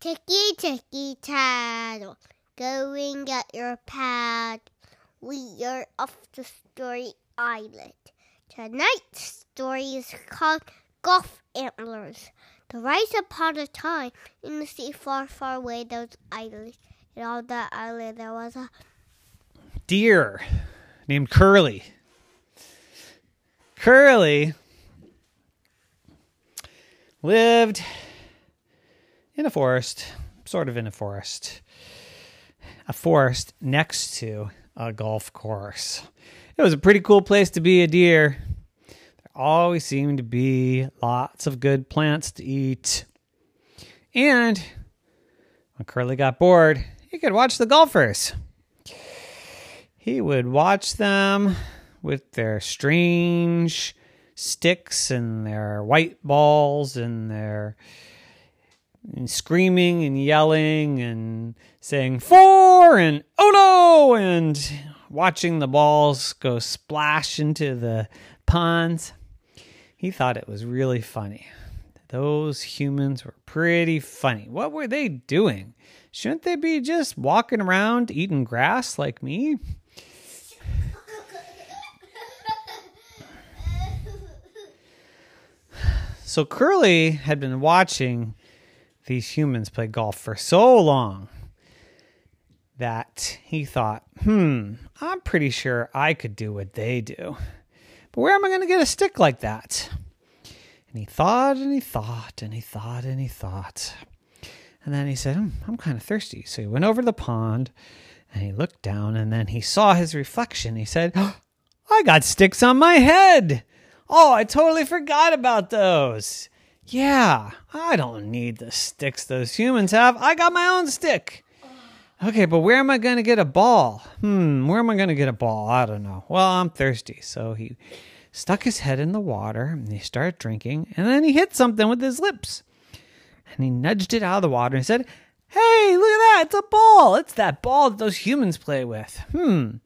Ticky ticky tattle, going at your pad. We are off to Story Island. Tonight's story is called Golf Antlers. The rise upon a time in the sea far, far away, those islands. And on that island there was a Deer named Curly. Curly lived in a forest, sort of in a forest, a forest next to a golf course. It was a pretty cool place to be a deer. There always seemed to be lots of good plants to eat. And when Curly got bored, he could watch the golfers. He would watch them with their strange sticks and their white balls and their and screaming and yelling and saying fore and oh no and watching the balls go splash into the ponds. He thought it was really funny. Those humans were pretty funny. What were they doing? Shouldn't they be just walking around eating grass like me? So Curly had been watching these humans play golf for so long that he thought, hmm, I'm pretty sure I could do what they do. But where am I going to get a stick like that? And he thought and he thought and he thought and he thought. And then he said, hmm, I'm kind of thirsty. So he went over the pond and he looked down and then he saw his reflection. He said, I got sticks on my head. Oh, I totally forgot about those. Yeah, I don't need the sticks those humans have. I got my own stick. Okay, but where am I going to get a ball? Hmm, where am I going to get a ball? I don't know. Well, I'm thirsty. So he stuck his head in the water and he started drinking, and then he hit something with his lips. And he nudged it out of the water and said, Hey, look at that. It's a ball. It's that ball that those humans play with. Hmm,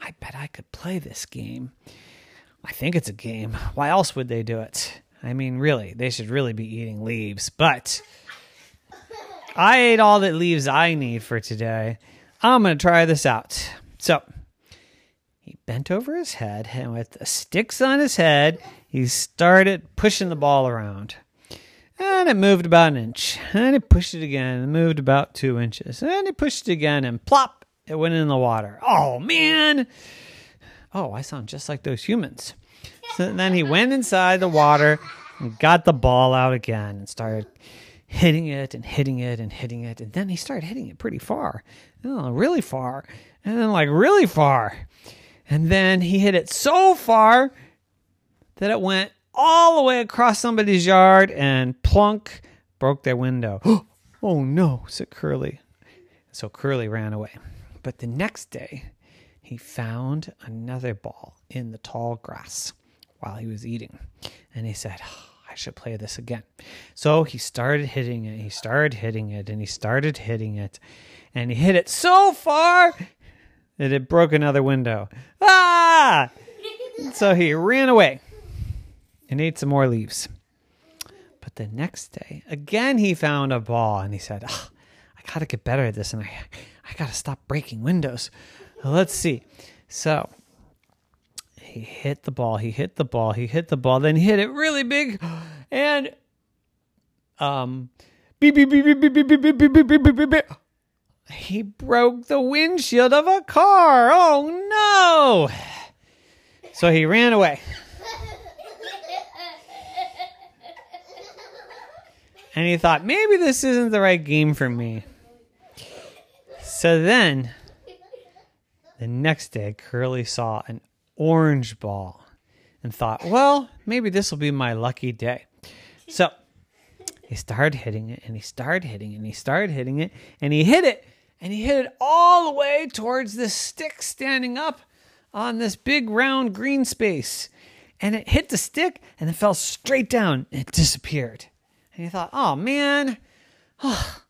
I bet I could play this game. I think it's a game. Why else would they do it? I mean, really, they should really be eating leaves, but I ate all the leaves I need for today. I'm going to try this out. So he bent over his head, and with the sticks on his head, he started pushing the ball around. And it moved about an inch. And he pushed it again and moved about two inches. And he pushed it again and plop, it went in the water. Oh, man. Oh, I sound just like those humans. So then he went inside the water and got the ball out again and started hitting it and hitting it and hitting it. And then he started hitting it pretty far, oh, really far, and then like really far. And then he hit it so far that it went all the way across somebody's yard and plunk broke their window. oh no, said Curly. So Curly ran away. But the next day, he found another ball in the tall grass while he was eating. And he said, oh, I should play this again. So he started hitting it, he started hitting it, and he started hitting it. And he hit it so far that it broke another window. Ah! so he ran away and ate some more leaves. But the next day, again, he found a ball and he said, oh, I got to get better at this and I, I got to stop breaking windows. Let's see. So he hit the ball, he hit the ball, he hit the ball, then hit it really big and um beep beep beep beep beep beep beep beep beep beep beep beep beep beep he broke the windshield of a car. Oh no. So he ran away. And he thought, maybe this isn't the right game for me. So then, the next day, Curly saw an orange ball and thought, well, maybe this will be my lucky day. So he started hitting it and he started hitting it and he started hitting it and he hit it and he hit it all the way towards this stick standing up on this big round green space. And it hit the stick and it fell straight down it disappeared. And he thought, oh man, oh,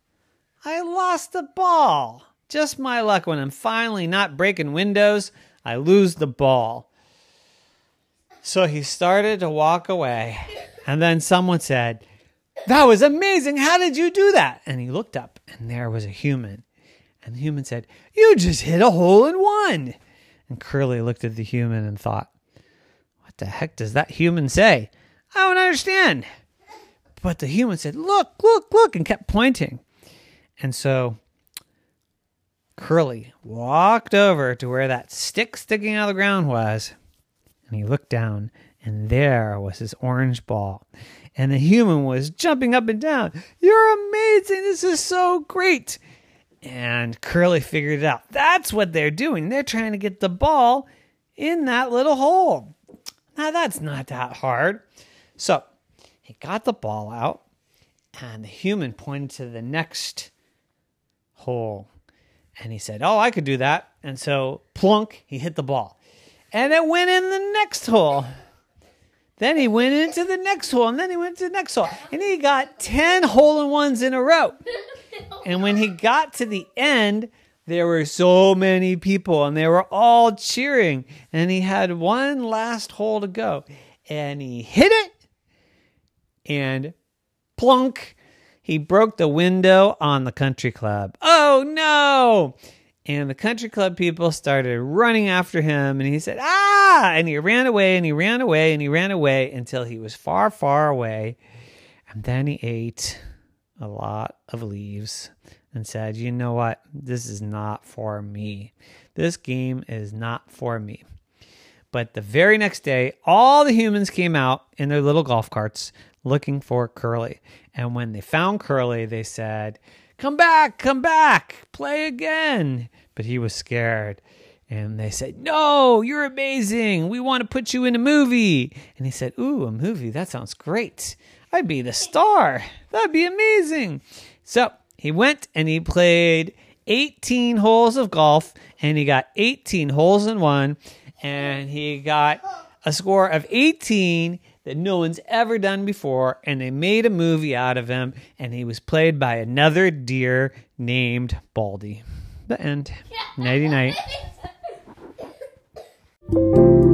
I lost the ball. Just my luck when I'm finally not breaking windows, I lose the ball. So he started to walk away, and then someone said, That was amazing. How did you do that? And he looked up, and there was a human. And the human said, You just hit a hole in one. And Curly looked at the human and thought, What the heck does that human say? I don't understand. But the human said, Look, look, look, and kept pointing. And so Curly walked over to where that stick sticking out of the ground was. And he looked down, and there was his orange ball. And the human was jumping up and down. You're amazing. This is so great. And Curly figured it out. That's what they're doing. They're trying to get the ball in that little hole. Now, that's not that hard. So he got the ball out, and the human pointed to the next hole. And he said, Oh, I could do that. And so, plunk, he hit the ball. And it went in the next hole. Then he went into the next hole, and then he went to the next hole. And he got 10 hole in ones in a row. And when he got to the end, there were so many people, and they were all cheering. And he had one last hole to go. And he hit it, and plunk, he broke the window on the country club. Oh no! And the country club people started running after him, and he said, Ah! And he ran away, and he ran away, and he ran away until he was far, far away. And then he ate a lot of leaves and said, You know what? This is not for me. This game is not for me. But the very next day, all the humans came out in their little golf carts looking for Curly. And when they found Curly, they said, Come back, come back, play again. But he was scared. And they said, No, you're amazing. We want to put you in a movie. And he said, Ooh, a movie. That sounds great. I'd be the star. That'd be amazing. So he went and he played 18 holes of golf and he got 18 holes in one. And he got a score of 18 that no one's ever done before, and they made a movie out of him, and he was played by another deer named Baldy. The end. Nighty night.